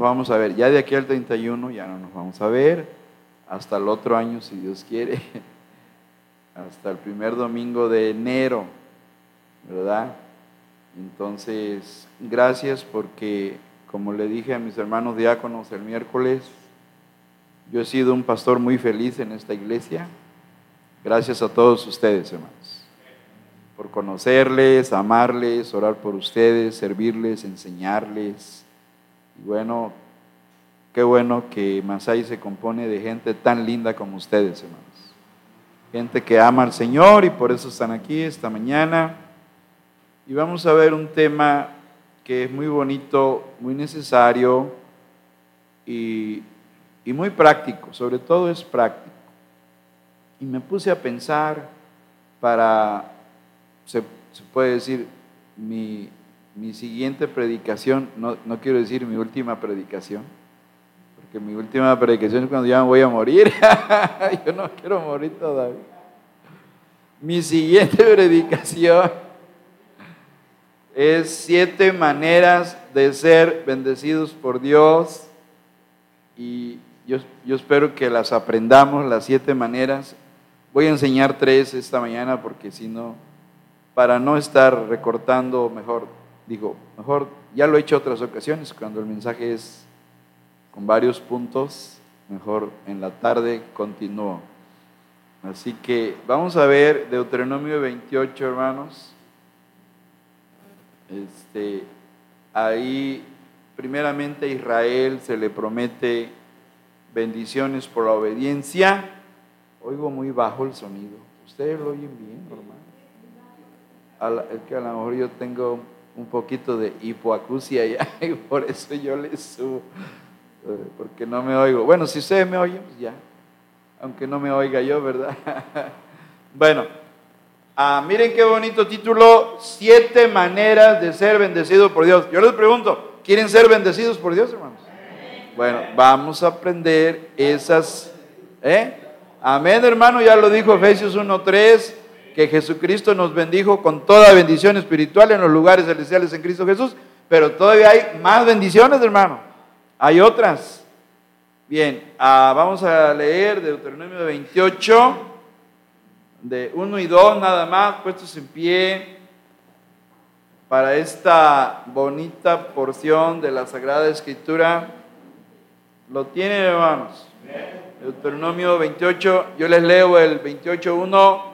nos vamos a ver. Ya de aquí al 31 ya no nos vamos a ver. Hasta el otro año, si Dios quiere. Hasta el primer domingo de enero, ¿verdad? Entonces, gracias porque, como le dije a mis hermanos diáconos el miércoles, yo he sido un pastor muy feliz en esta iglesia. Gracias a todos ustedes, hermanos, por conocerles, amarles, orar por ustedes, servirles, enseñarles. Bueno, qué bueno que Masai se compone de gente tan linda como ustedes, hermanos. Gente que ama al Señor y por eso están aquí esta mañana. Y vamos a ver un tema que es muy bonito, muy necesario y muy práctico, sobre todo es práctico. Y me puse a pensar para, se, puede decir, mi, mi siguiente predicación, no, no, quiero decir mi última predicación, porque mi última predicación es cuando ya me voy a morir. Yo no quiero morir todavía. Mi siguiente predicación es siete maneras de ser bendecidos por Dios y yo, yo espero que las aprendamos, las siete maneras. Voy a enseñar tres esta mañana porque si no, para no estar recortando, mejor, digo, mejor, ya lo he hecho otras ocasiones, cuando el mensaje es con varios puntos, mejor en la tarde continúo. Así que vamos a ver Deuteronomio 28, hermanos. Este, ahí, primeramente a Israel se le promete bendiciones por la obediencia Oigo muy bajo el sonido. ¿Ustedes lo oyen bien, hermano? Es que a lo mejor yo tengo un poquito de hipoacusia y por eso yo les subo, eh, porque no me oigo. Bueno, si ustedes me oyen, pues ya, aunque no me oiga yo, ¿verdad? bueno, ah, miren qué bonito título, siete maneras de ser bendecido por Dios. Yo les pregunto, ¿quieren ser bendecidos por Dios, hermanos? Bueno, vamos a aprender esas, ¿eh? Amén, hermano, ya lo dijo Efesios 1.3, que Jesucristo nos bendijo con toda bendición espiritual en los lugares celestiales en Cristo Jesús, pero todavía hay más bendiciones, hermano. Hay otras. Bien, ah, vamos a leer Deuteronomio 28, de 1 y 2 nada más, puestos en pie para esta bonita porción de la Sagrada Escritura. ¿Lo tienen, hermanos? Deuteronomio 28, yo les leo el 28.1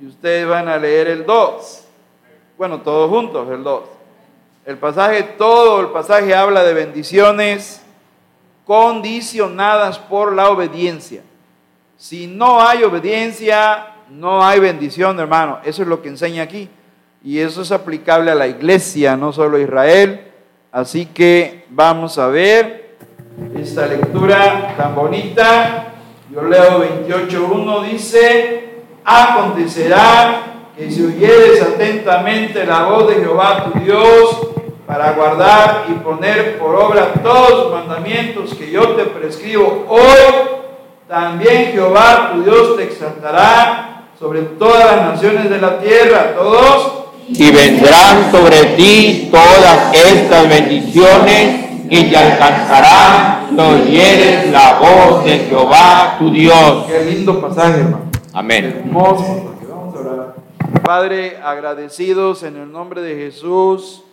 y ustedes van a leer el 2. Bueno, todos juntos, el 2. El pasaje, todo el pasaje habla de bendiciones condicionadas por la obediencia. Si no hay obediencia, no hay bendición, hermano. Eso es lo que enseña aquí. Y eso es aplicable a la iglesia, no solo a Israel. Así que vamos a ver esta lectura tan bonita. Yo leo 28.1, dice, acontecerá que si oyeres atentamente la voz de Jehová tu Dios para guardar y poner por obra todos los mandamientos que yo te prescribo hoy, también Jehová tu Dios te exaltará sobre todas las naciones de la tierra, todos. Y vendrán sobre ti todas estas bendiciones y te alcanzará si oyeres la voz de Jehová tu Dios. Qué lindo pasaje, hermano. Amén. Padre, agradecidos en el nombre de Jesús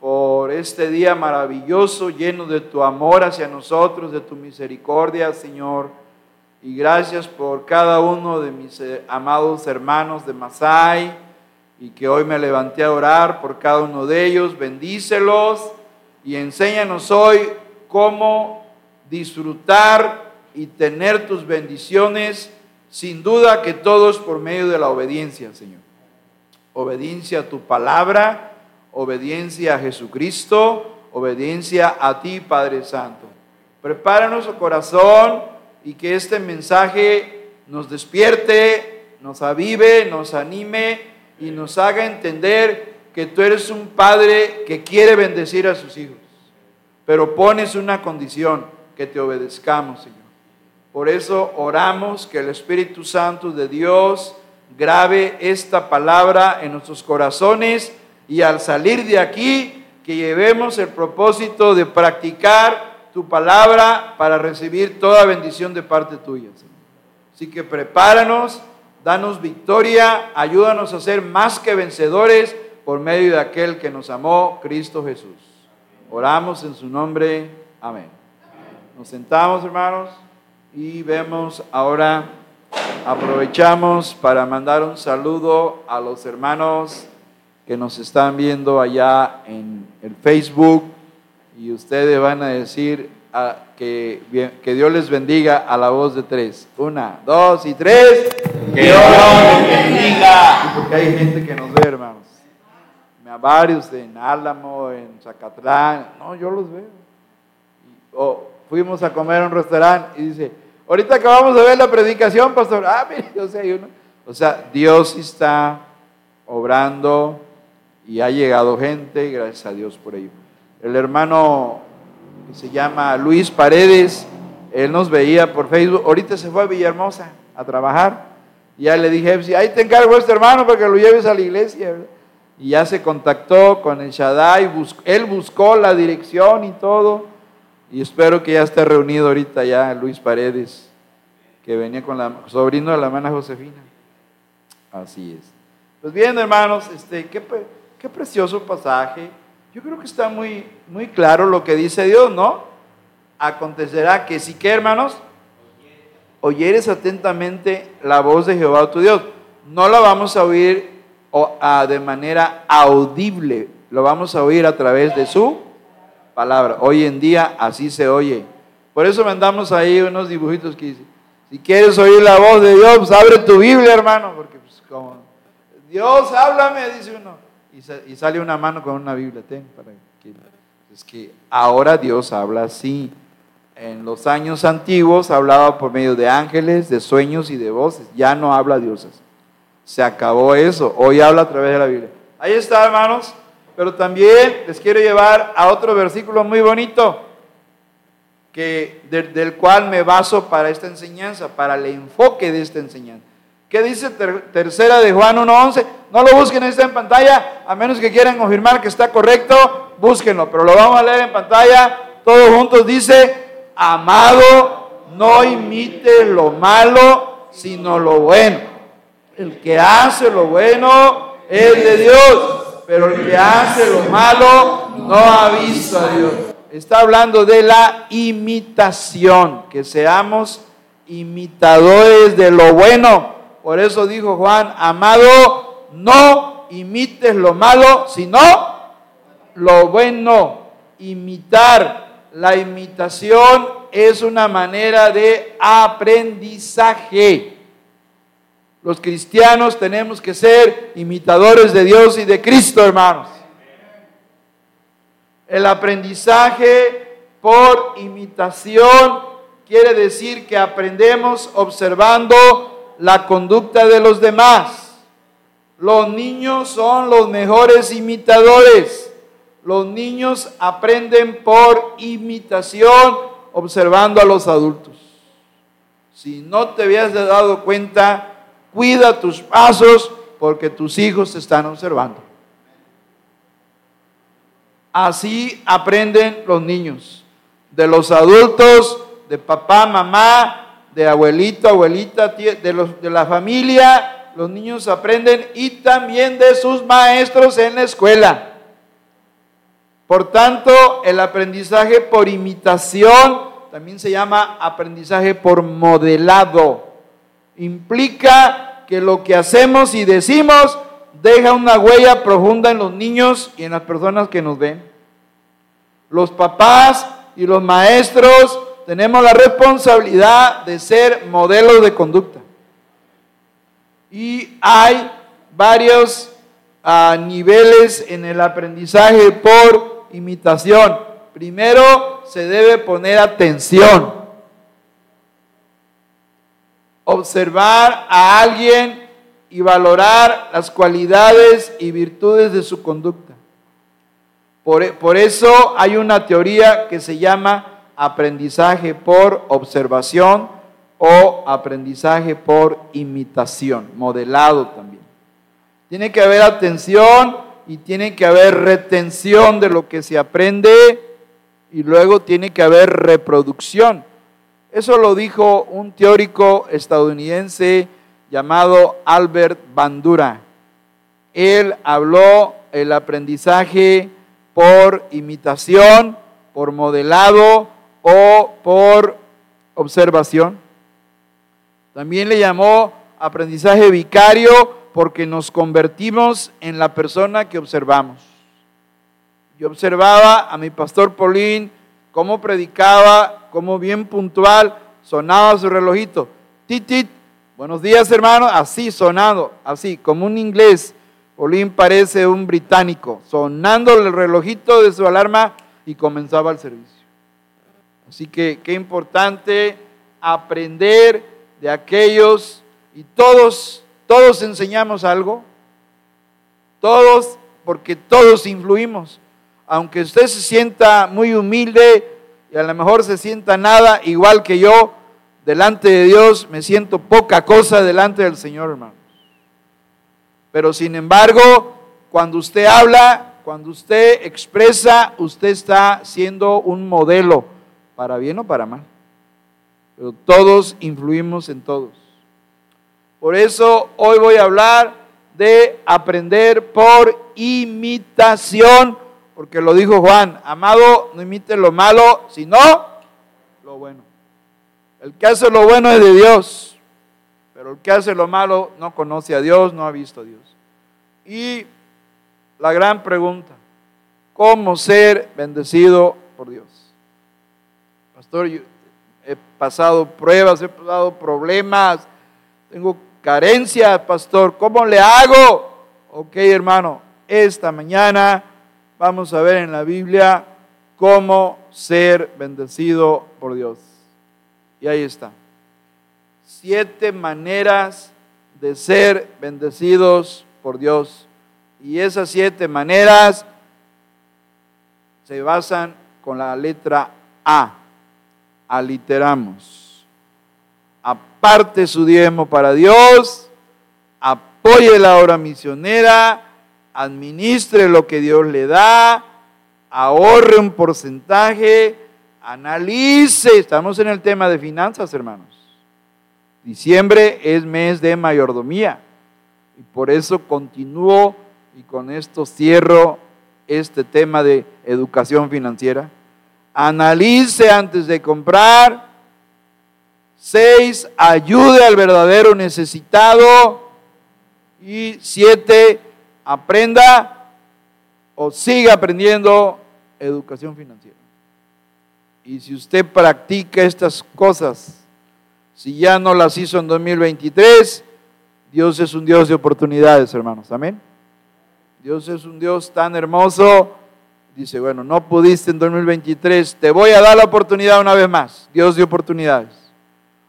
por este día maravilloso, lleno de tu amor hacia nosotros, de tu misericordia, Señor. Y gracias por cada uno de mis eh, amados hermanos de Masai y que hoy me levanté a orar por cada uno de ellos. Bendícelos y enséñanos hoy cómo disfrutar y tener tus bendiciones, sin duda que todos por medio de la obediencia, Señor. Obediencia a tu palabra, obediencia a Jesucristo, obediencia a ti, Padre Santo. Prepara nuestro corazón y que este mensaje nos despierte, nos avive, nos anime y nos haga entender que tú eres un padre que quiere bendecir a sus hijos, pero pones una condición, que te obedezcamos, Señor. Por eso oramos que el Espíritu Santo de Dios grabe esta palabra en nuestros corazones y al salir de aquí, que llevemos el propósito de practicar tu palabra para recibir toda bendición de parte tuya. Así que prepáranos, danos victoria, ayúdanos a ser más que vencedores por medio de aquel que nos amó, Cristo Jesús. Oramos en su nombre. Amén. Nos sentamos, hermanos, y vemos ahora, aprovechamos para mandar un saludo a los hermanos que nos están viendo allá en el Facebook y ustedes van a decir ah, que, que Dios les bendiga a la voz de tres. Una, dos y tres. Que Dios les bendiga. Porque hay gente que nos ve, hermanos. A varios en Álamo, en Zacatlán. No, yo los veo. O fuimos a comer a un restaurante y dice, ahorita acabamos de ver la predicación, pastor. Ah, mire, o sea, hay uno. O sea, Dios está obrando y ha llegado gente, gracias a Dios por ello. El hermano que se llama Luis Paredes, él nos veía por Facebook, ahorita se fue a Villahermosa a trabajar, ya le dije, ahí te encargo a este hermano para que lo lleves a la iglesia, y ya se contactó con el Shaddai, él buscó la dirección y todo, y espero que ya esté reunido ahorita ya Luis Paredes, que venía con la sobrino de la hermana Josefina. Así es. Pues bien, hermanos, este, ¿qué, Qué precioso pasaje. Yo creo que está muy, muy claro lo que dice Dios, ¿no? Acontecerá que si que, hermanos, oyeres atentamente la voz de Jehová tu Dios. No la vamos a oír de manera audible, lo vamos a oír a través de su palabra. Hoy en día así se oye. Por eso mandamos ahí unos dibujitos que dicen, si quieres oír la voz de Dios, pues abre tu Biblia, hermano, porque pues como Dios, háblame, dice uno y, sale una mano con una Biblia. Ten para que, es que ahora Dios habla así. En los años antiguos hablaba por medio de ángeles, de sueños y de voces. Ya no habla Dios. Se acabó eso. Hoy habla a través de la Biblia. Ahí está, hermanos. Pero también les quiero llevar a otro versículo muy bonito, que, del cual me baso para esta enseñanza, para el enfoque de esta enseñanza. ¿Qué dice tercera de Juan 1.11? No lo busquen, está en pantalla, a menos que quieran confirmar que está correcto, búsquenlo, pero lo vamos a leer en pantalla. Todos juntos dice, amado, no imite lo malo, sino lo bueno. El que hace lo bueno es de Dios, pero el que hace lo malo no ha visto a Dios. Está hablando de la imitación, que seamos imitadores de lo bueno por eso dijo Juan, amado, no imites lo malo, sino lo bueno. Imitar. La imitación es una manera de aprendizaje. Los cristianos tenemos que ser imitadores de Dios y de Cristo, hermanos. El aprendizaje por imitación quiere decir que aprendemos observando la conducta de los demás. Los niños son los mejores imitadores. Los niños aprenden por imitación observando a los adultos. Si no te habías dado cuenta, cuida tus pasos porque tus hijos te están observando. Así aprenden los niños. De los adultos, de papá, mamá, de abuelito, abuelita, de, los, de la familia, los niños aprenden y también de sus maestros en la escuela. Por tanto, el aprendizaje por imitación también se llama aprendizaje por modelado. Implica que lo que hacemos y decimos deja una huella profunda en los niños y en las personas que nos ven. Los papás y los maestros tenemos la responsabilidad de ser modelos de conducta. Y hay varios ah, niveles en el aprendizaje por imitación. Primero se debe poner atención. Observar a alguien y valorar las cualidades y virtudes de su conducta. Por, por eso hay una teoría que se llama aprendizaje por observación o aprendizaje por imitación, modelado también. Tiene que haber atención y tiene que haber retención de lo que se aprende y luego tiene que haber reproducción. Eso lo dijo un teórico estadounidense llamado Albert Bandura. Él habló el aprendizaje por imitación, por modelado o por observación. También le llamó aprendizaje vicario porque nos convertimos en la persona que observamos. Yo observaba a mi pastor Paulín cómo predicaba, cómo bien puntual sonaba su relojito. Tit, Buenos días, hermano. Así sonando, así, como un inglés. Paulín parece un británico, sonando el relojito de su alarma y comenzaba el servicio. Así que qué importante aprender de aquellos y todos, todos enseñamos algo, todos, porque todos influimos. Aunque usted se sienta muy humilde y a lo mejor se sienta nada, igual que yo, delante de Dios me siento poca cosa delante del Señor, hermanos. Pero sin embargo, cuando usted habla, cuando usted expresa, usted está siendo un modelo, para bien o para mal. Pero todos influimos en todos. Por eso hoy voy a hablar de aprender por imitación, porque lo dijo Juan, amado, no imite lo malo, sino lo bueno. El que hace lo bueno es de Dios, pero el que hace lo malo no conoce a Dios, no ha visto a Dios. Y la gran pregunta, ¿cómo ser bendecido por Dios? Pastor, he pasado pruebas, he pasado problemas, tengo carencias, pastor, ¿cómo le hago? Ok, hermano, esta mañana vamos a ver en la Biblia cómo ser bendecido por Dios. Y ahí está. Siete maneras de ser bendecidos por Dios. Y esas siete maneras se basan con la letra A. Aliteramos aparte su diezmo para Dios, apoye la obra misionera, administre lo que Dios le da, ahorre un porcentaje, analice, estamos en el tema de finanzas, hermanos. Diciembre es mes de mayordomía y por eso continúo y con esto cierro este tema de educación financiera. Analice antes de comprar, Seis, ayude al verdadero necesitado. Y siete, aprenda o siga aprendiendo educación financiera. Y si usted practica estas cosas, si ya no las hizo en 2023, Dios es un Dios de oportunidades, hermanos. Amén. Dios es un Dios tan hermoso. Dice, bueno, no pudiste en 2023, te voy a dar la oportunidad una vez más. Dios de oportunidades.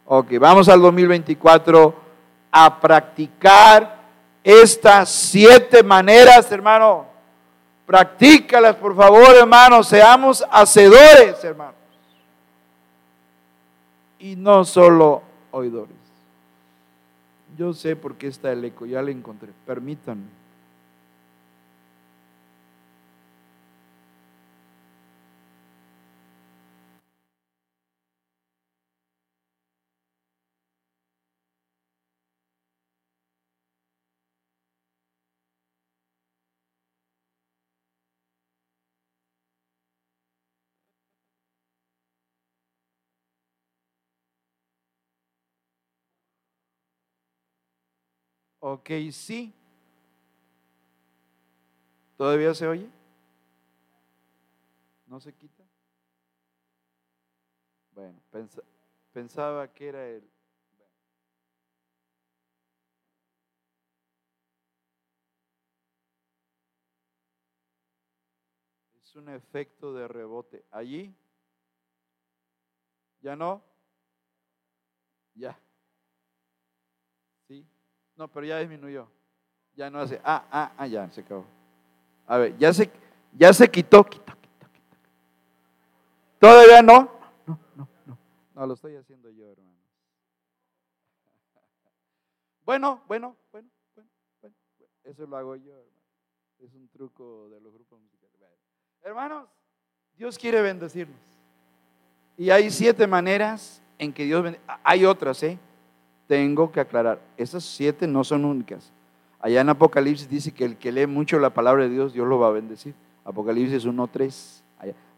Ok, vamos al 2024 a practicar estas siete maneras, hermano. Practícalas, por favor, hermano. Seamos hacedores, hermanos. Y no solo oidores. Yo sé por qué está el eco, ya le encontré. Permítanme. Ok, sí. ¿Todavía se oye? ¿No se quita? Bueno, pensaba que era el... Es un efecto de rebote. ¿Allí? ¿Ya no? Ya. No, pero ya disminuyó. Ya no hace, ah, ah, ah, ya se acabó. A ver, ya se, ya se quitó. ¿Todavía no? No, no, no. No, lo estoy haciendo yo, hermano. Bueno, bueno, bueno, bueno, bueno. Eso lo hago yo, hermano. Es un truco de los grupos musicales. Hermanos, Dios quiere bendecirnos. Y hay siete maneras en que Dios bendice. Hay otras, ¿eh? Tengo que aclarar. Esas siete no son únicas. Allá en Apocalipsis dice que el que lee mucho la palabra de Dios, Dios lo va a bendecir. Apocalipsis 1.3.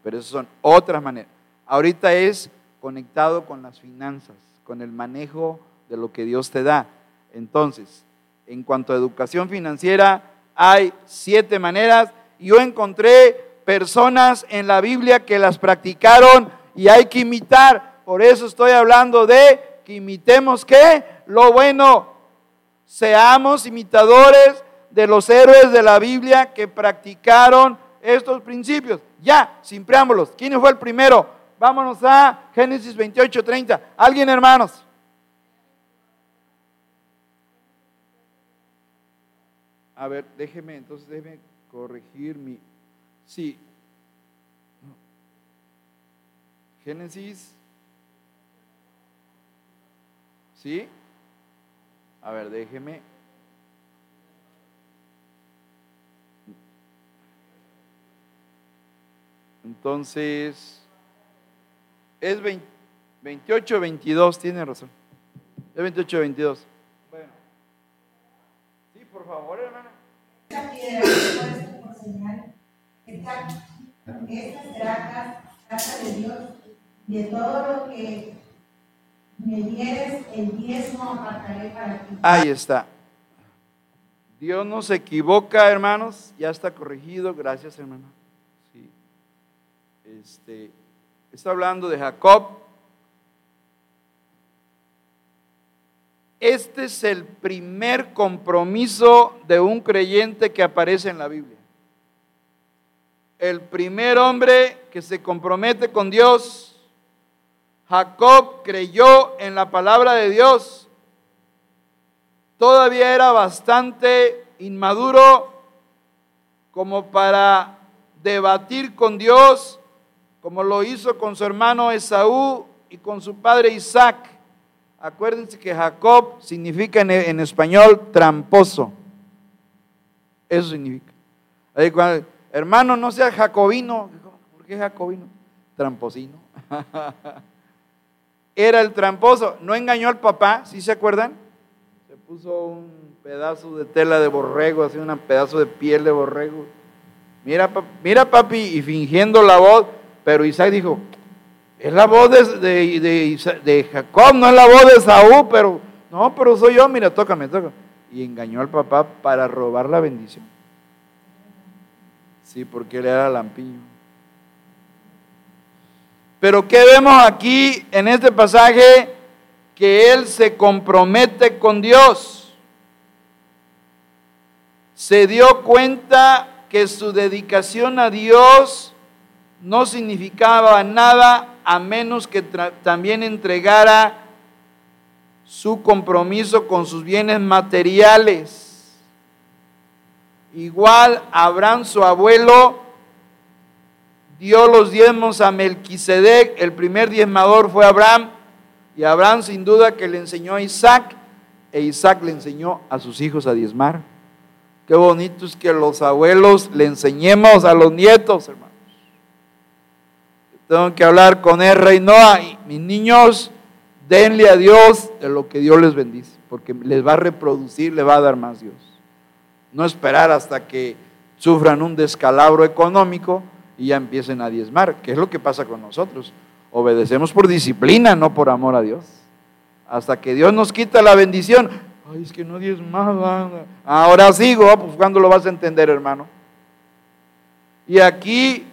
Pero esas son otras maneras. Ahorita es conectado con las finanzas, con el manejo de lo que Dios te da. Entonces, en cuanto a educación financiera, hay siete maneras. Yo encontré personas en la Biblia que las practicaron y hay que imitar. Por eso estoy hablando de que imitemos qué? Lo bueno. Seamos imitadores de los héroes de la Biblia que practicaron estos principios. Ya, sin preámbulos. ¿Quién fue el primero? Vámonos a Génesis 28, 30. ¿Alguien, hermanos? A ver, déjeme, entonces déjeme corregir mi... Sí. Génesis. ¿Sí? A ver, déjeme. Entonces, es 28, 22, tiene razón. Es 28, 22. Bueno. Sí, por favor. Esta piedra señal, esta, casa de Dios, me dieres, el diezmo apartaré para ti. Ahí está. Dios no se equivoca, hermanos, ya está corregido, gracias, hermana. Este, está hablando de Jacob. Este es el primer compromiso de un creyente que aparece en la Biblia. El primer hombre que se compromete con Dios. Jacob creyó en la palabra de Dios. Todavía era bastante inmaduro como para debatir con Dios como lo hizo con su hermano Esaú y con su padre Isaac. Acuérdense que Jacob significa en, español tramposo. Eso significa. hermano, no sea jacobino. ¿Por qué jacobino? Tramposino. Era el tramposo. No engañó al papá, ¿sí se acuerdan? Se puso un pedazo de tela de borrego, así un pedazo de piel de borrego. Mira, mira papi, y fingiendo la voz, pero Isaac dijo, es la voz de, de, Jacob, no es la voz de Saúl, pero no, pero soy yo, mira, tócame, tócame. Y engañó al papá para robar la bendición. Sí, porque él era lampiño. Pero ¿qué vemos aquí en este pasaje? Que él se compromete con Dios. Se dio cuenta que su dedicación a Dios no significaba nada a menos que también entregara su compromiso con sus bienes materiales. Igual Abraham, su abuelo, dio los diezmos a Melquisedec, el primer diezmador fue Abraham, y Abraham sin duda que le enseñó a Isaac, e Isaac le enseñó a sus hijos a diezmar. Qué bonito es que los abuelos le enseñemos a los nietos, hermano. Tengo que hablar con el rey Noah y mis niños, denle a Dios de lo que Dios les bendice, porque les va a reproducir, le va a dar más Dios. No esperar hasta que sufran un descalabro económico y ya empiecen a diezmar, que es lo que pasa con nosotros. Obedecemos por disciplina, no por amor a Dios. Hasta que Dios nos quita la bendición. Ay, es que no diezmaba. Ahora sigo, pues cuando lo vas a entender, hermano. Y aquí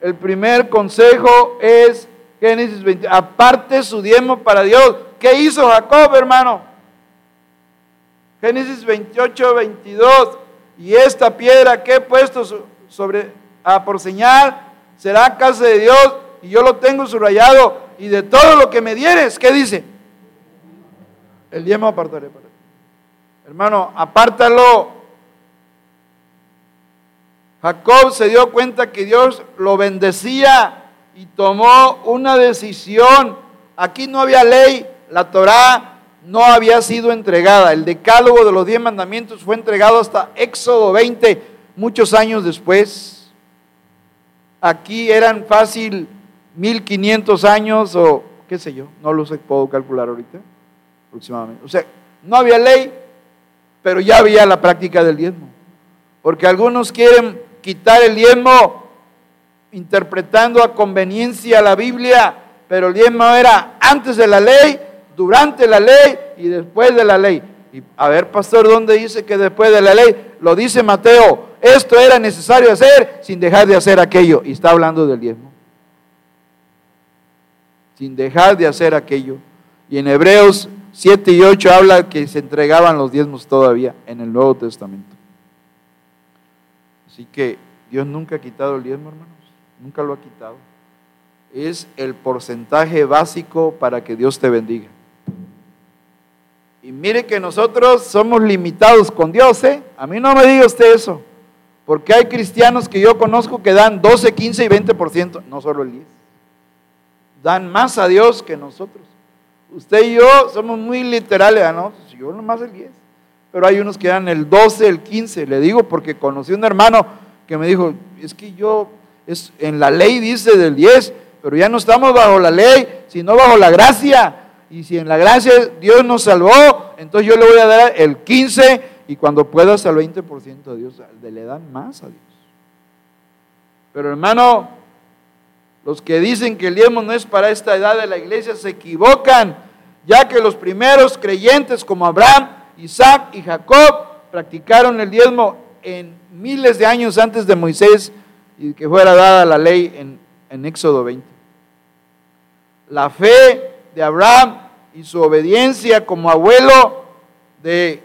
el primer consejo es Génesis 20. Aparte su diezmo para Dios. ¿Qué hizo Jacob, hermano? Génesis 28, 22. Y esta piedra que he puesto sobre a por señal será casa de Dios y yo lo tengo subrayado y de todo lo que me dieres, ¿qué dice? El diezmo apartaré para ti. Hermano, apártalo Jacob se dio cuenta que Dios lo bendecía y tomó una decisión. Aquí no había ley, la Torá no había sido entregada. El decálogo de los diez mandamientos fue entregado hasta Éxodo 20, muchos años después. Aquí eran fácil 1500 años o qué sé yo, no lo sé, puedo calcular ahorita, aproximadamente. O sea, no había ley, pero ya había la práctica del diezmo. Porque algunos quieren quitar el diezmo interpretando a conveniencia la Biblia, pero el diezmo era antes de la ley, durante la ley y después de la ley. Y a ver, pastor, ¿dónde dice que después de la ley? Lo dice Mateo, esto era necesario hacer sin dejar de hacer aquello. Y está hablando del diezmo. Sin dejar de hacer aquello. Y en Hebreos 7 y 8 habla que se entregaban los diezmos todavía en el Nuevo Testamento. Así que Dios nunca ha quitado el diezmo, hermanos. Nunca lo ha quitado. Es el porcentaje básico para que Dios te bendiga. Y mire que nosotros somos limitados con Dios, ¿eh? A mí no me diga usted eso. Porque hay cristianos que yo conozco que dan 12, 15 y 20%, no solo el 10. Dan más a Dios que nosotros. Usted y yo somos muy literales, ¿no? Yo nomás el 10. Pero hay unos que dan el 12, el 15. Le digo porque conocí un hermano que me dijo, es que yo, es, en la ley dice del 10, pero ya no estamos bajo la ley, sino bajo la gracia. Y si en la gracia Dios nos salvó, entonces yo le voy a dar el 15 y cuando puedas al 20% a Dios, le dan más a Dios. Pero hermano, los que dicen que el diezmo no es para esta edad de la iglesia se equivocan, ya que los primeros creyentes como Abraham, Isaac y Jacob practicaron el diezmo en miles de años antes de Moisés y que fuera dada la ley en, en Éxodo 20. La fe de Abraham y su obediencia como abuelo de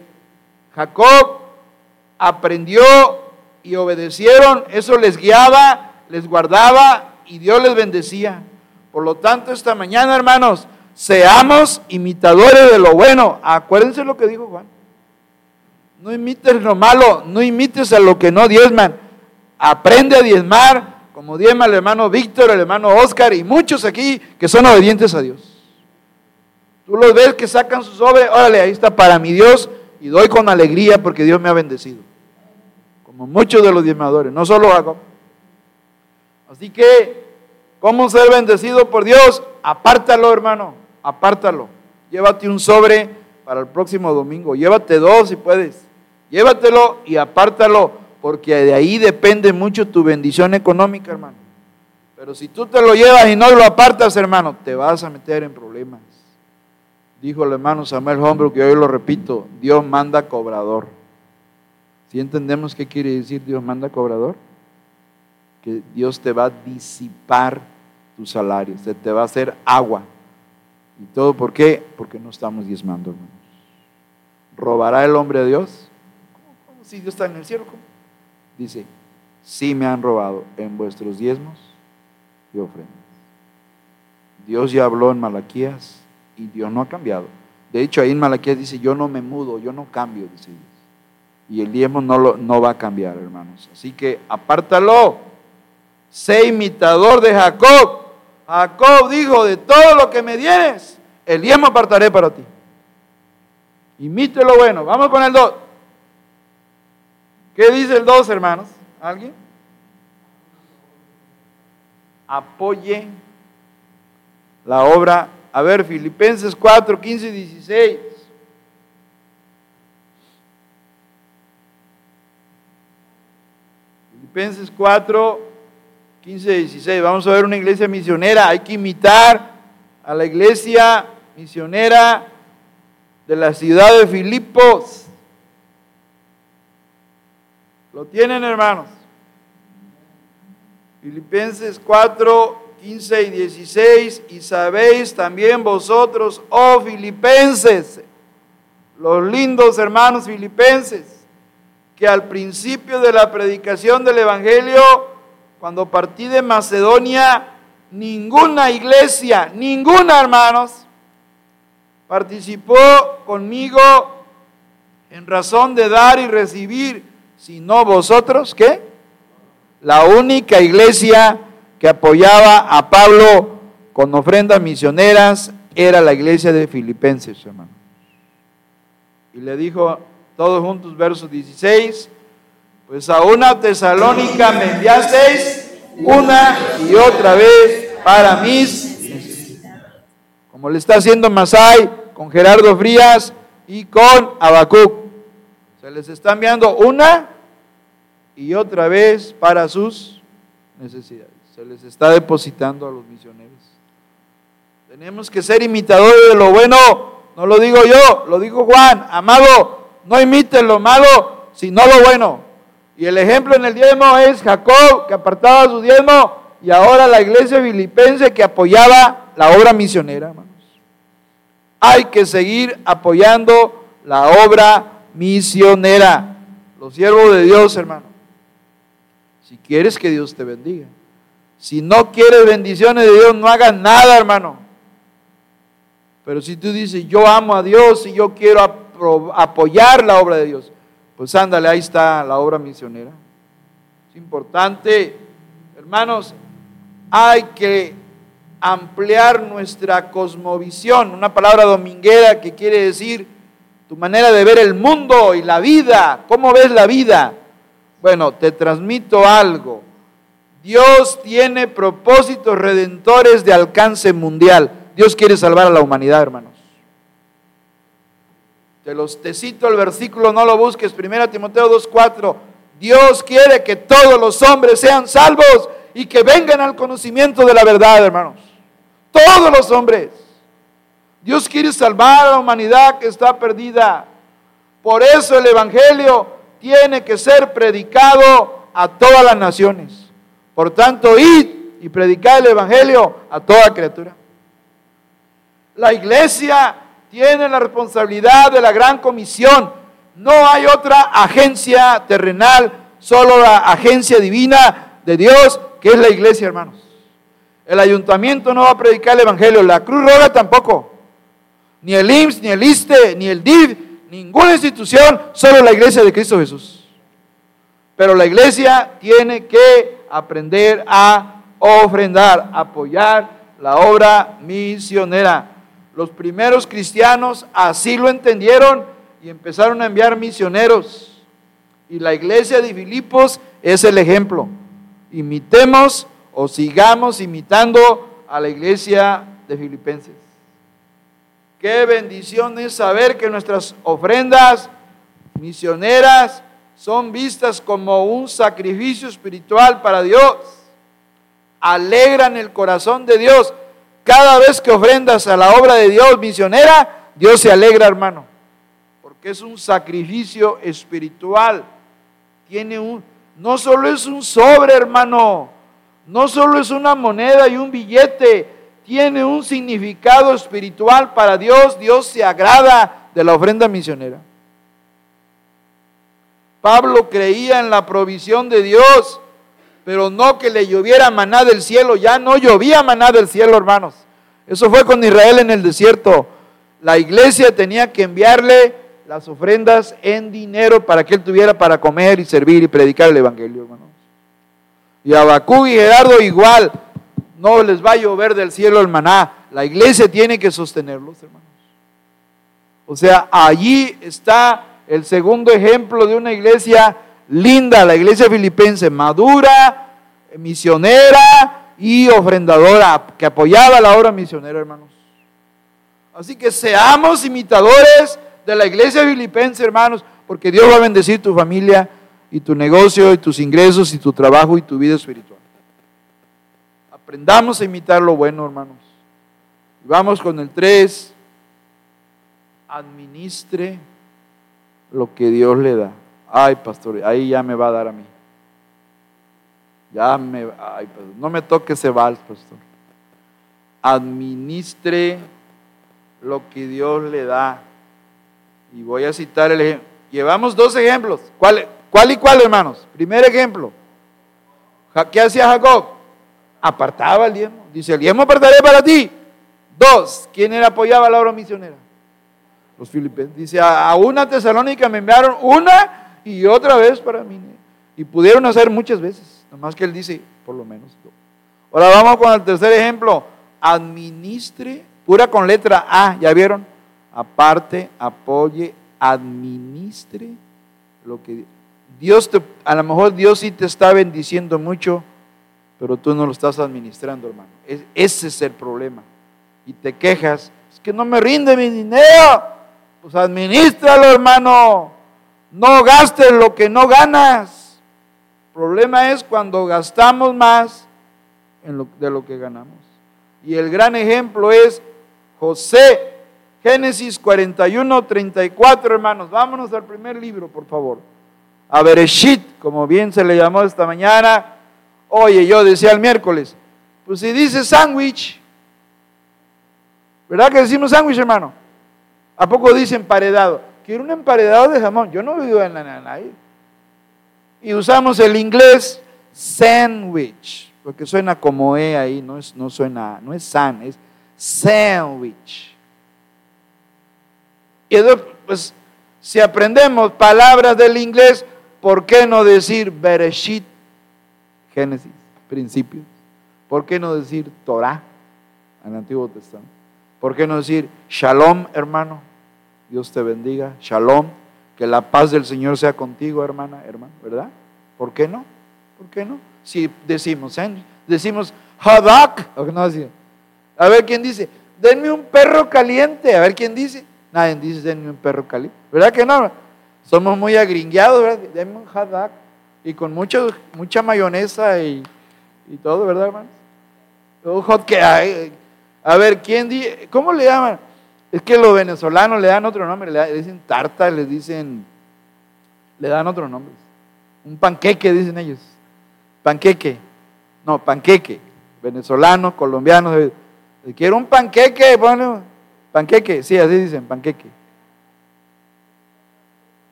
Jacob aprendió y obedecieron, eso les guiaba, les guardaba y Dios les bendecía. Por lo tanto, esta mañana, hermanos, seamos imitadores de lo bueno. Acuérdense lo que dijo Juan. No imites lo malo, no imites a lo que no diezman. Aprende a diezmar, como diezma el hermano Víctor, el hermano Oscar y muchos aquí que son obedientes a Dios. Tú los ves que sacan sus sobre, órale, ahí está para mi Dios y doy con alegría porque Dios me ha bendecido. Como muchos de los diezmadores, no solo Jacob. Así que, ¿cómo ser bendecido por Dios? Apártalo, hermano, apártalo. Llévate un sobre para el próximo domingo, llévate dos si puedes. Llévatelo y apártalo, porque de ahí depende mucho tu bendición económica, hermano. Pero si tú te lo llevas y no lo apartas, hermano, te vas a meter en problemas. Dijo el hermano Samuel Hombro, que hoy lo repito, Dios manda cobrador. ¿Sí entendemos qué quiere decir Dios manda cobrador? que Dios te va a disipar tu salario, se te va a hacer agua. ¿Y todo por qué? Porque no estamos diezmando, hermanos. ¿Robará el hombre a Dios? ¿Cómo, si Dios está en el cielo? Dice, sí me han robado en vuestros diezmos y ofrendas. Dios ya habló en Malaquías y Dios no ha cambiado. De hecho, ahí en Malaquías dice, yo no me mudo, yo no cambio, dice Dios. Y el diezmo no, lo, no va a cambiar, hermanos. Así que apártalo sé imitador de Jacob. Jacob dijo, de todo lo que me dieres, el diezmo apartaré para ti. Imite lo bueno. Vamos con el 2. ¿Qué dice el 2, hermanos? ¿Alguien? Apoye la obra. A ver, Filipenses 4, 15 y 16. Filipenses 4, 15, 16. Vamos a ver una iglesia misionera. Hay que imitar a la iglesia misionera de la ciudad de Filipos. ¿Lo tienen, hermanos? Filipenses 4, 15 y 16. Y sabéis también vosotros, oh filipenses, los lindos hermanos filipenses, que al principio de la predicación del Evangelio, cuando partí de Macedonia, ninguna iglesia, ninguna hermanos, participó conmigo en razón de dar y recibir, sino vosotros, ¿qué? La única iglesia que apoyaba a Pablo con ofrendas misioneras era la iglesia de Filipenses, hermano. Y le dijo, todos juntos, versos 16, pues a una tesalónica me enviasteis una y otra vez para mis como le está haciendo Masai con Gerardo Frías y con Abacuc. Se les está enviando una y otra vez para sus necesidades. Se les está depositando a los misioneros. Tenemos que ser imitadores de lo bueno. No lo digo yo, lo digo Juan. Amado, no imiten lo malo, sino lo bueno. Y el ejemplo en el diezmo es Jacob, que apartaba su diezmo, y ahora la iglesia filipense que apoyaba la obra misionera, hermanos. Hay que seguir apoyando la obra misionera. Los siervos de Dios, hermano. Si quieres que Dios te bendiga. Si no quieres bendiciones de Dios, no hagas nada, hermano. Pero si tú dices, yo amo a Dios y yo quiero apoyar la obra de Dios, pues ándale, ahí está la obra misionera. Es importante, hermanos, hay que ampliar nuestra cosmovisión, una palabra dominguera que quiere decir tu manera de ver el mundo y la vida. ¿Cómo ves la vida? Bueno, te transmito algo. Dios tiene propósitos redentores de alcance mundial. Dios quiere salvar a la humanidad, hermanos. Te los te cito el versículo, no lo busques, 1 Timoteo 2:4. Dios quiere que todos los hombres sean salvos y que vengan al conocimiento de la verdad, hermanos. Todos los hombres. Dios quiere salvar a la humanidad que está perdida. Por eso el Evangelio tiene que ser predicado a todas las naciones. Por tanto, id y predicad el Evangelio a toda criatura. La iglesia tiene la responsabilidad de la gran comisión. No hay otra agencia terrenal, solo la agencia divina de Dios, que es la iglesia, hermanos. El ayuntamiento no va a predicar el Evangelio, la Cruz Roja tampoco. Ni el IMSS, ni el ISTE, ni el DIV, ninguna institución, solo la iglesia de Cristo Jesús. Pero la iglesia tiene que aprender a ofrendar, apoyar la obra misionera. Los primeros cristianos así lo entendieron y empezaron a enviar misioneros. Y la iglesia de Filipos es el ejemplo. Imitemos o sigamos imitando a la iglesia de Filipenses. Qué bendición es saber que nuestras ofrendas misioneras son vistas como un sacrificio espiritual para Dios. Alegran el corazón de Dios. Cada vez que ofrendas a la obra de Dios misionera, Dios se alegra, hermano. Porque es un sacrificio espiritual. Tiene un, no solo es un sobre, hermano no solo es una moneda y un billete, tiene un significado espiritual para Dios. Dios se agrada de la ofrenda misionera. Pablo creía en la provisión de Dios, pero no que le lloviera maná del cielo. Ya no llovía maná del cielo, hermanos. Eso fue con Israel en el desierto. La iglesia tenía que enviarle las ofrendas en dinero para que él tuviera para comer y servir y predicar el Evangelio, hermanos. Y Abacú y Gerardo igual, no les va a llover del cielo el maná. La iglesia tiene que sostenerlos, hermanos. O sea, allí está el segundo ejemplo de una iglesia linda, la iglesia filipense, madura, misionera y ofrendadora, que apoyaba la obra misionera, hermanos. Así que seamos imitadores de la iglesia filipense, hermanos, porque Dios va a bendecir tu familia y tu negocio y tus ingresos y tu trabajo y tu vida espiritual. Aprendamos a imitar lo bueno, hermanos. Vamos con el 3. Administre lo que Dios le da. Ay, pastor, ahí ya me va a dar a mí. Ya me, ay, no me toque ese vals, pastor. Administre lo que Dios le da. Y voy a citar el ejemplo. Llevamos dos ejemplos. ¿Cuál? ¿Cuál y cuál, hermanos? Primer ejemplo. ¿Qué hacía Jacob? Apartaba el diezmo. Dice, el diezmo apartaré para ti. Dos, ¿quién era apoyaba la obra misionera? Los filipenses. Dice, a una tesalónica me enviaron una y otra vez para mí. Y pudieron hacer muchas veces. Nomás que él dice, por lo menos. Ahora vamos con el tercer ejemplo. Administre, pura con letra A, ¿ya vieron? Aparte, apoye, administre lo que Dios te, a lo mejor Dios sí te está bendiciendo mucho, pero tú no lo estás administrando, hermano. ese es el problema. Y te quejas, es que no me rinde mi dinero. Pues administralo, hermano. No gastes lo que no ganas. El problema es cuando gastamos más de lo que ganamos. Y el gran ejemplo es José, Génesis 41, 34, hermanos. Vámonos al primer libro, por favor. A Bereshit, como bien se le llamó esta mañana. Oye, yo decía el miércoles, pues si dice sándwich, ¿verdad que decimos sándwich, hermano? ¿A poco dice emparedado? Quiero un emparedado de jamón. Yo no vivo en la nana. Y usamos el inglés sandwich, porque suena como E ahí, no, es, no suena, no es san, es sandwich. Y entonces, pues, si aprendemos palabras del inglés, ¿por qué no decir Bereshit, Génesis, principios? ¿Por qué no decir Torah en el Antiguo Testamento? ¿Por qué no decir Shalom, hermano? Dios te bendiga. Shalom. Que la paz del Señor sea contigo, hermana, hermano, ¿verdad? ¿Por qué no? ¿Por qué no? Si decimos, ¿eh? decimos Hadak, a ver quién dice, denme un perro caliente, a ver quién dice. Nadie dice denme un perro caliente, ¿verdad que no? Somos muy agringueados, ¿verdad? Denme un Hadak y con mucho, mucha mayonesa y, y todo, ¿verdad, hermano? Un hot que hay. A ver, ¿quién dice? ¿Cómo le llaman? Es que los venezolanos le dan otro nombre, le, dicen tarta, les dicen, le dan otro nombre. Un panqueque, dicen ellos. Panqueque. No, panqueque. Venezolano, colombiano. Quiero un panqueque, bueno, panqueque, sí, así dicen, panqueque.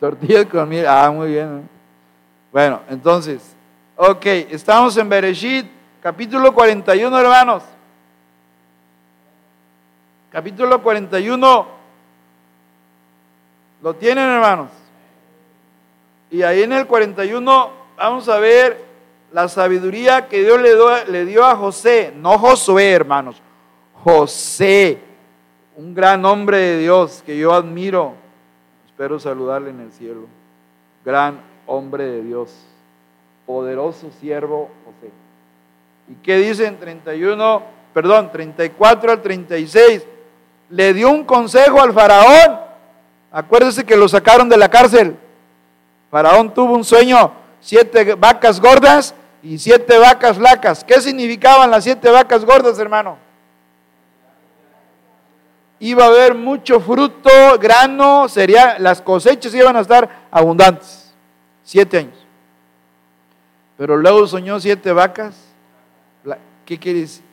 Tortillas con miel, ah, muy bien. Bueno, entonces, ok, estamos en Bereshit, capítulo 41, hermanos capítulo 41. ¿Lo tienen, hermanos? Y ahí en el 41 vamos a ver la sabiduría que Dios le, dio a José, no Josué, hermanos, José, un gran hombre de Dios que yo admiro. Espero saludarle en el cielo. Gran hombre de Dios, poderoso siervo José. ¿Y qué dicen 31, perdón, 34 al 36? Le dio un consejo al faraón. Acuérdese que lo sacaron de la cárcel. Faraón tuvo un sueño, siete vacas gordas y siete vacas flacas. ¿Qué significaban las siete vacas gordas, hermano? Iba a haber mucho fruto, grano, sería, las cosechas iban a estar abundantes. Siete años. Pero luego soñó siete vacas. ¿Qué quiere decir?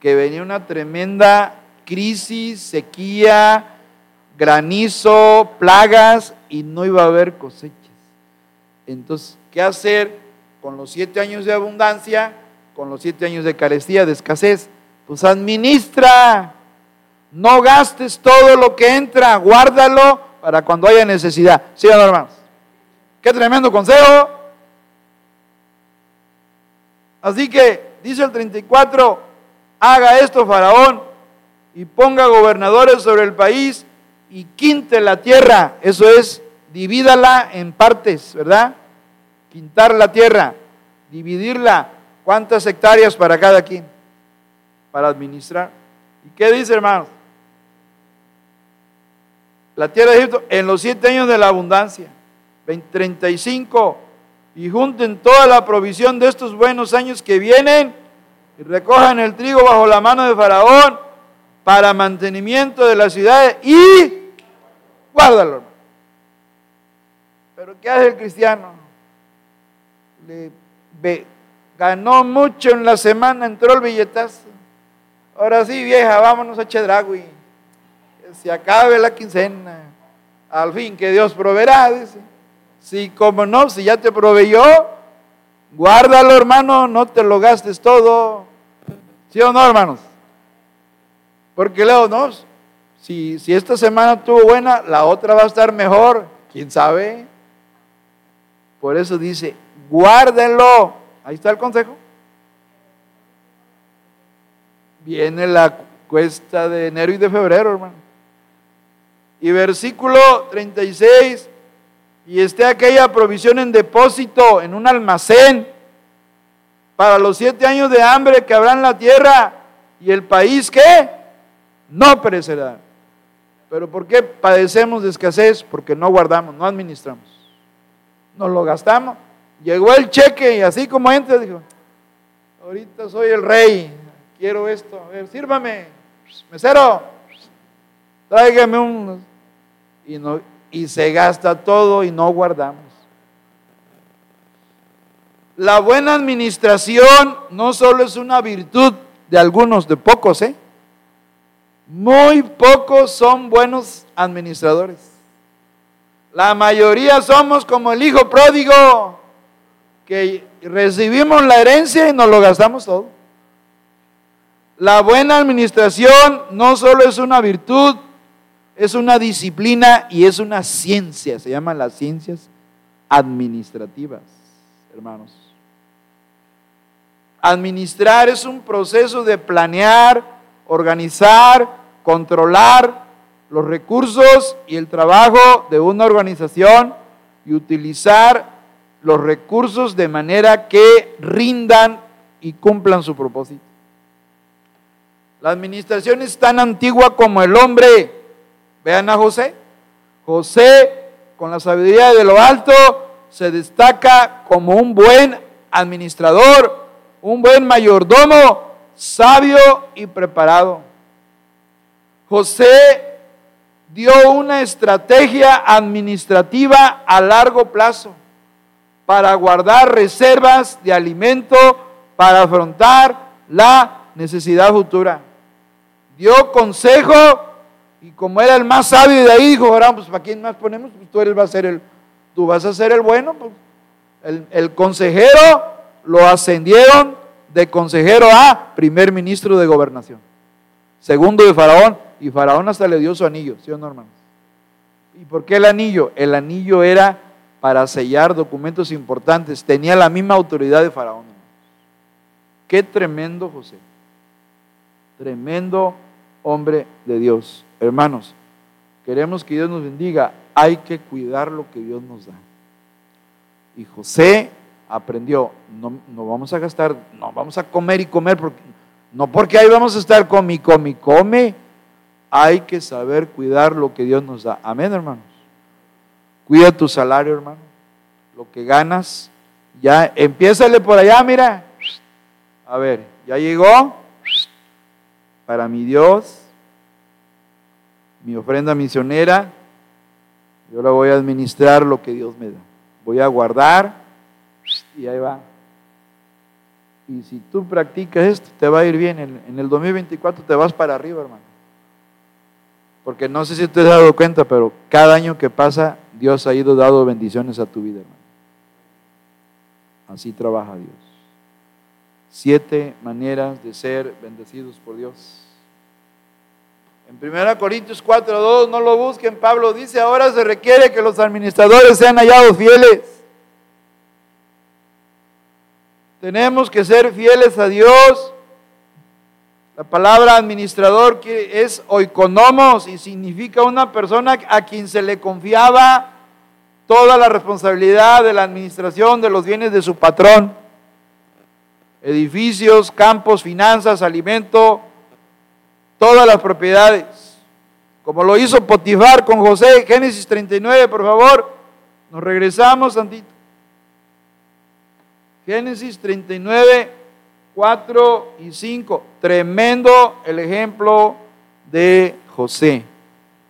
Que venía una tremenda crisis, sequía, granizo, plagas y no iba a haber cosechas. Entonces, ¿qué hacer con los siete años de abundancia, con los siete años de carestía, de escasez? Pues administra, no gastes todo lo que entra, guárdalo para cuando haya necesidad. ¿Sí o? Qué tremendo consejo. Así que, dice el 34, haga esto, Faraón, y ponga gobernadores sobre el país y quinte la tierra. Eso es, divídala en partes, ¿verdad? Quintar la tierra, dividirla. ¿Cuántas hectáreas para cada quien? Para administrar. ¿Y qué dice, hermanos? La tierra de Egipto en los siete años de la abundancia, 35, y junten toda la provisión de estos buenos años que vienen y recojan el trigo bajo la mano de Faraón para mantenimiento de las ciudades y guárdalo. Pero ¿qué hace el cristiano? Le, ganó mucho en la semana, entró el billetazo. Ahora sí, vieja, vámonos a Chedragui. Se acabe la quincena. Al fin que Dios proveerá, dice. Si como no, si ya te proveyó, guárdalo, hermano, no te lo gastes todo. ¿Sí o no, hermanos? Porque luego, no, si, si esta semana estuvo buena, la otra va a estar mejor. ¿Quién sabe? Por eso dice, guárdenlo. Ahí está el consejo. Viene la cuesta de enero y de febrero, hermano. Y versículo 36, y esté aquella provisión en depósito, en un almacén, para los siete años de hambre que habrá en la tierra y el país que no perecerá. Pero ¿por qué padecemos de escasez? Porque no guardamos, no administramos. Nos lo gastamos. Llegó el cheque y así como entra, dijo, ahorita soy el rey, quiero esto, a ver, sírvame, mesero, tráigame un... Y, no, y se gasta todo y no guardamos. La buena administración no solo es una virtud de algunos, de pocos, ¿eh? Muy pocos son buenos administradores. La mayoría somos como el hijo pródigo, que recibimos la herencia y nos lo gastamos todo. La buena administración no solo es una virtud, es una disciplina y es una ciencia, se llaman las ciencias administrativas, hermanos. Administrar es un proceso de planear, organizar, controlar los recursos y el trabajo de una organización y utilizar los recursos de manera que rindan y cumplan su propósito. La administración es tan antigua como el hombre. Vean a José. José, con la sabiduría de lo alto, se destaca como un buen administrador, un buen mayordomo, sabio y preparado. José dio una estrategia administrativa a largo plazo para guardar reservas de alimento para afrontar la necesidad futura. Dio consejo y como era el más sabio de ahí dijo, ahora pues para quién más ponemos, pues tú eres va a ser el, tú vas a ser el bueno, pues el consejero lo ascendieron de consejero a primer ministro de gobernación. Segundo de Faraón, y Faraón hasta le dio su anillo, ¿sí o no, hermanos? ¿Y por qué el anillo? El anillo era para sellar documentos importantes, tenía la misma autoridad de Faraón. Qué tremendo José, tremendo hombre de Dios. Hermanos, queremos que Dios nos bendiga, hay que cuidar lo que Dios nos da. Y José aprendió, no, no, vamos a gastar, no vamos a comer y comer, porque, no porque ahí vamos a estar come y come come. Hay que saber cuidar lo que Dios nos da. Amén, hermanos. Cuida tu salario, hermano. Lo que ganas, ya empiézale por allá, mira. A ver, ya llegó para mi Dios, mi ofrenda misionera. Yo la voy a administrar lo que Dios me da. Voy a guardar y ahí va. Y si tú practicas esto, te va a ir bien. En, el 2024 te vas para arriba, hermano. Porque no sé si te has dado cuenta, pero cada año que pasa, Dios ha ido dando bendiciones a tu vida, hermano. Así trabaja Dios. Siete maneras de ser bendecidos por Dios. En 1 Corintios 4, 2, no lo busquen, Pablo dice, ahora se requiere que los administradores sean hallados fieles tenemos que ser fieles a Dios. La palabra administrador es oikonomos y significa una persona a quien se le confiaba toda la responsabilidad de la administración de los bienes de su patrón. Edificios, campos, finanzas, alimento, todas las propiedades. Como lo hizo Potifar con José, Génesis 39, por favor. Nos regresamos tantito. Génesis 39, 4 y 5. Tremendo el ejemplo de José.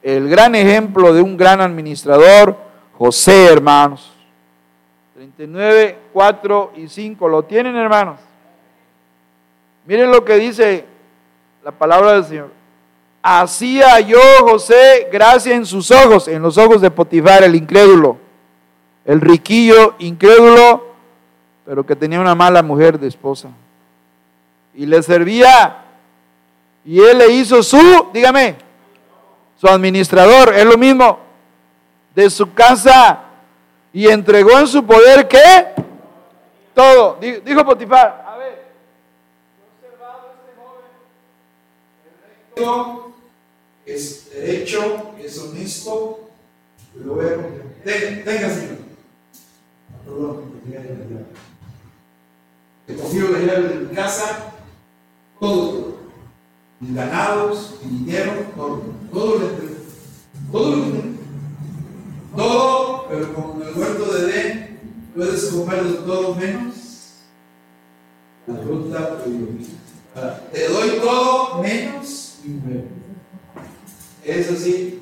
El gran ejemplo de un gran administrador, José, hermanos. 39, 4 y 5. ¿Lo tienen, hermanos? Miren lo que dice la palabra del Señor. Hacía yo, José, gracia en sus ojos, en los ojos de Potifar, el incrédulo. El riquillo incrédulo pero que tenía una mala mujer de esposa. Y le servía. Y él le hizo su, dígame, su administrador, es lo mismo, de su casa. Y entregó en su poder qué? Todo. Dijo Potifar, a ver, observado este joven, es derecho, es honesto, lo veo. Señor. Perdón, Te confío en mi casa todo, mis ganados, mi dinero, todo, todo lo todo todo, pero como en el huerto de Edén, puedes comer de todo menos la fruta prohibida. Te doy todo menos mi mujer. Eso sí,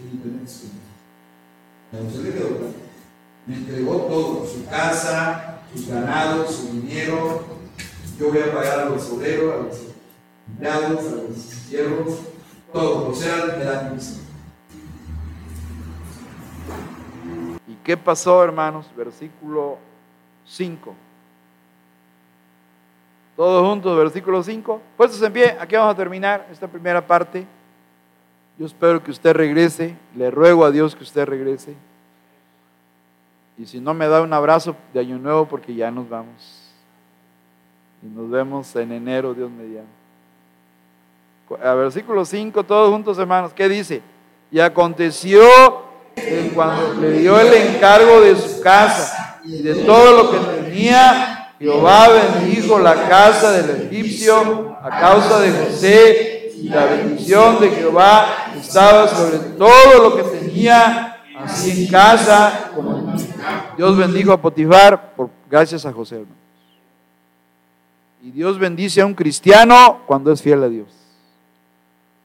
me entregó todo, su casa, sus ganados, su dinero. Yo voy a pagar a los obreros, a los empleados, a los siervos, todo, o sea, me dan ¿Y qué pasó, hermanos? Versículo 5. Todos juntos, versículo 5. Puestos en pie, aquí vamos a terminar esta primera parte. Yo espero que usted regrese, le ruego a Dios que usted regrese. Y si no me da un abrazo de año nuevo porque ya nos vamos. Y nos vemos en enero, Dios mediante. A versículo 5, todos juntos hermanos, ¿qué dice? Y aconteció que cuando le dio el encargo de su casa y de todo lo que tenía, Jehová bendijo la casa del egipcio a causa de José y la bendición de Jehová estaba sobre todo lo que tenía, así en casa como Dios bendijo a Potifar por, gracias a José. Y Dios bendice a un cristiano cuando es fiel a Dios.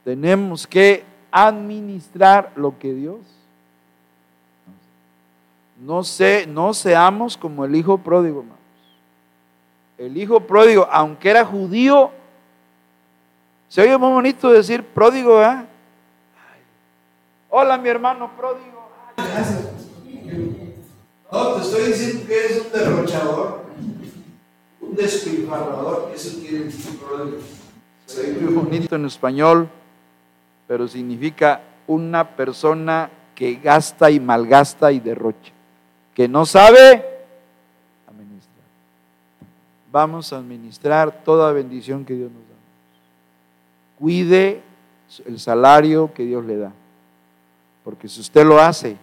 Tenemos que administrar lo que Dios. No, sé, no seamos como el hijo pródigo, hermanos. El hijo pródigo, aunque era judío, se oye muy bonito decir pródigo, ¿eh? Hola, mi hermano pródigo. No, te estoy diciendo que es un derrochador, despilfarrador. Eso quiere decir pródigo. Se oye muy bonito en español, pero significa una persona que gasta y malgasta y derrocha, que no sabe administrar. Vamos a administrar toda bendición que Dios nos da cuide el salario que Dios le da. Porque si usted lo hace,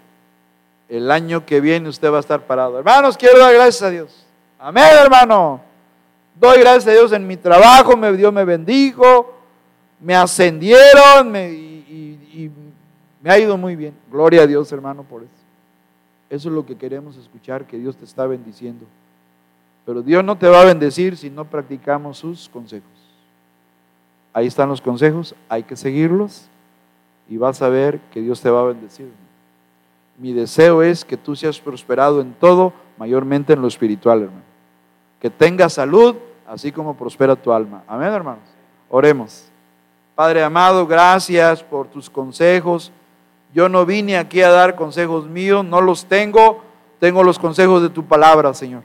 el año que viene usted va a estar parado. Hermanos, quiero dar gracias a Dios. Amén, hermano. Doy gracias a Dios en mi trabajo, me, Dios me bendijo, me ascendieron y, me ha ido muy bien. Gloria a Dios, hermano, por eso. Eso es lo que queremos escuchar, que Dios te está bendiciendo. Pero Dios no te va a bendecir si no practicamos sus consejos. Ahí están los consejos, hay que seguirlos y vas a ver que Dios te va a bendecir. Mi deseo es que tú seas prosperado en todo, mayormente en lo espiritual, hermano. Que tengas salud, así como prospera tu alma. Amén, hermanos. Oremos. Padre amado, gracias por tus consejos. Yo no vine aquí a dar consejos míos, no los tengo, tengo los consejos de tu palabra, Señor.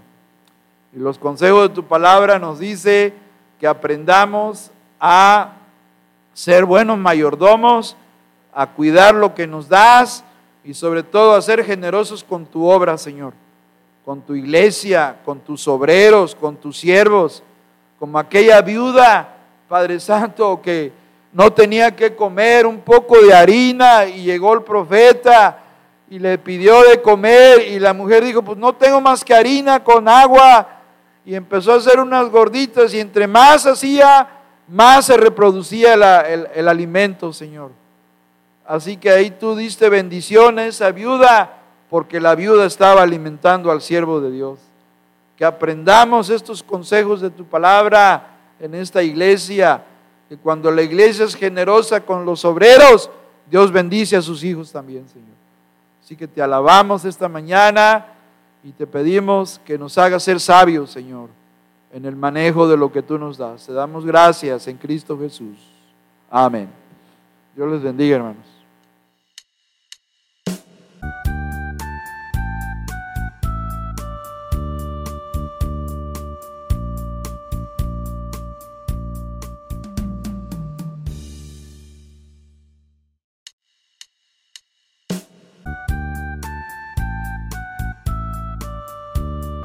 Y los consejos de tu palabra nos dice que aprendamos a ser buenos mayordomos, a cuidar lo que nos das y sobre todo a ser generosos con tu obra, Señor, con tu iglesia, con tus obreros, con tus siervos, como aquella viuda, Padre Santo, que no tenía que comer un poco de harina y llegó el profeta y le pidió de comer y la mujer dijo, pues no tengo más que harina con agua y empezó a hacer unas gorditas y entre más hacía, más se reproducía el, alimento, Señor. Así que ahí tú diste bendiciones a viuda, porque la viuda estaba alimentando al siervo de Dios. Que aprendamos estos consejos de tu palabra en esta iglesia, que cuando la iglesia es generosa con los obreros, Dios bendice a sus hijos también, Señor. Así que te alabamos esta mañana y te pedimos que nos hagas ser sabios, Señor en el manejo de lo que tú nos das. Te damos gracias en Cristo Jesús. Amén. Dios les bendiga, hermanos.